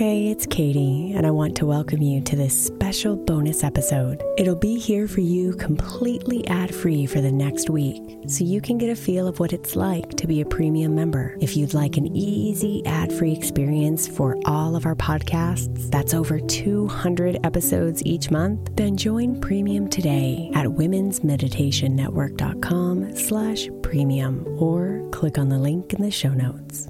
Hey, it's Katie, and I want to welcome you to this special bonus episode. It'll be here for you completely ad free for the next week, so you can get a feel of what it's like to be a premium member. If you'd like an easy ad free experience for all of our podcasts, that's over 200 episodes each month, then join premium today at womensmeditationnetwork.com slash premium or click on the link in the show notes.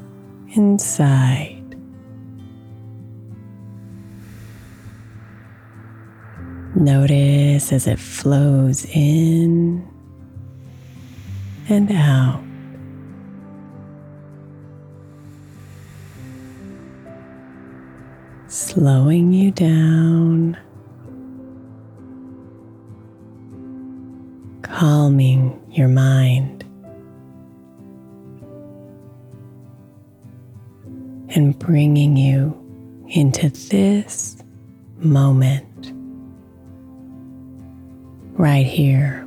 inside. Notice as it flows in and out. Slowing you down, calming your mind. And bringing you into this moment right here,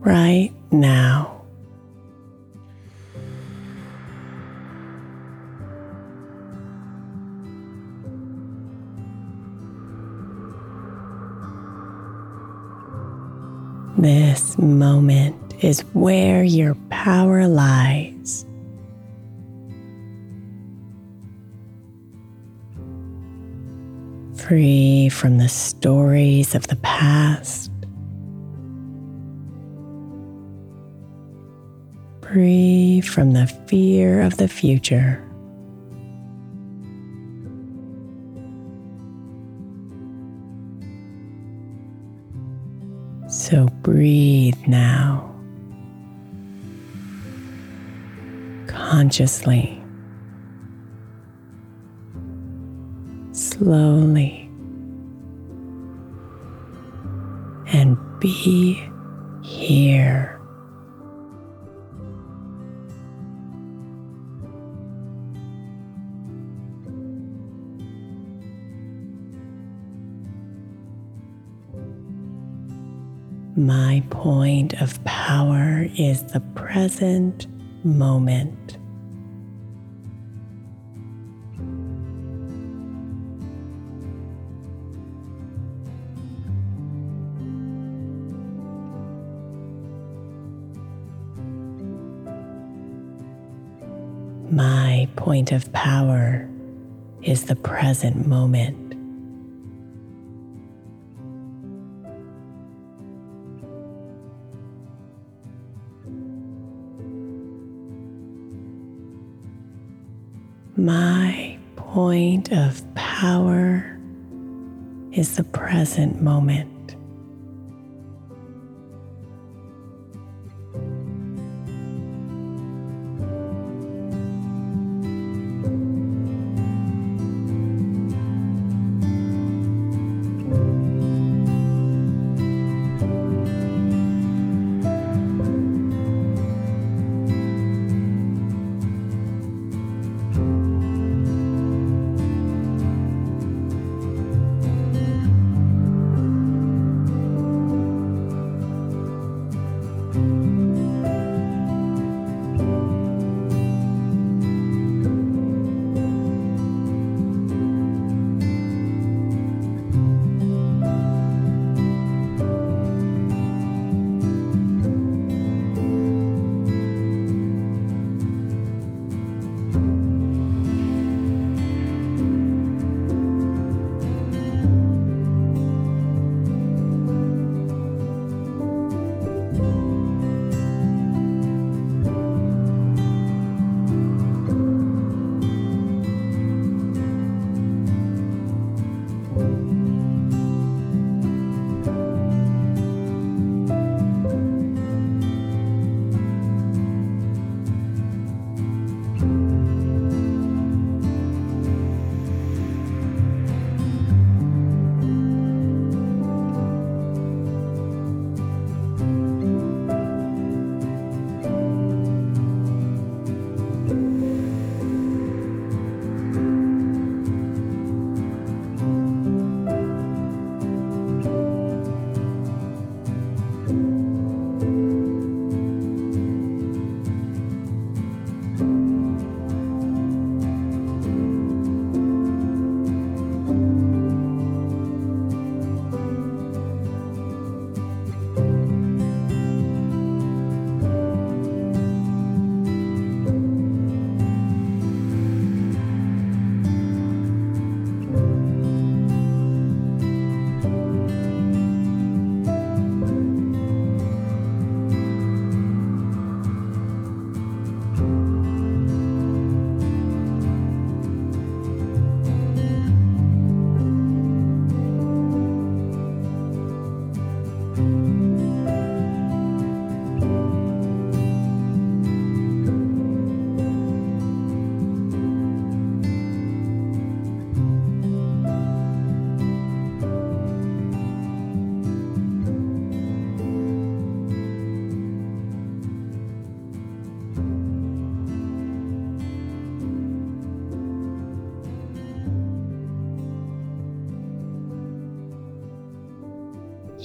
right now. This moment is where your power lies. Free from the stories of the past, free from the fear of the future. So breathe now, consciously. Slowly and be here. My point of power is the present moment. My point of power is the present moment. My point of power is the present moment.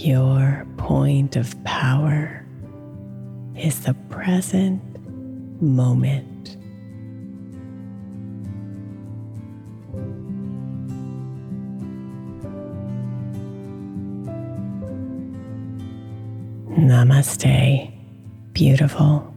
Your point of power is the present moment. Namaste, beautiful.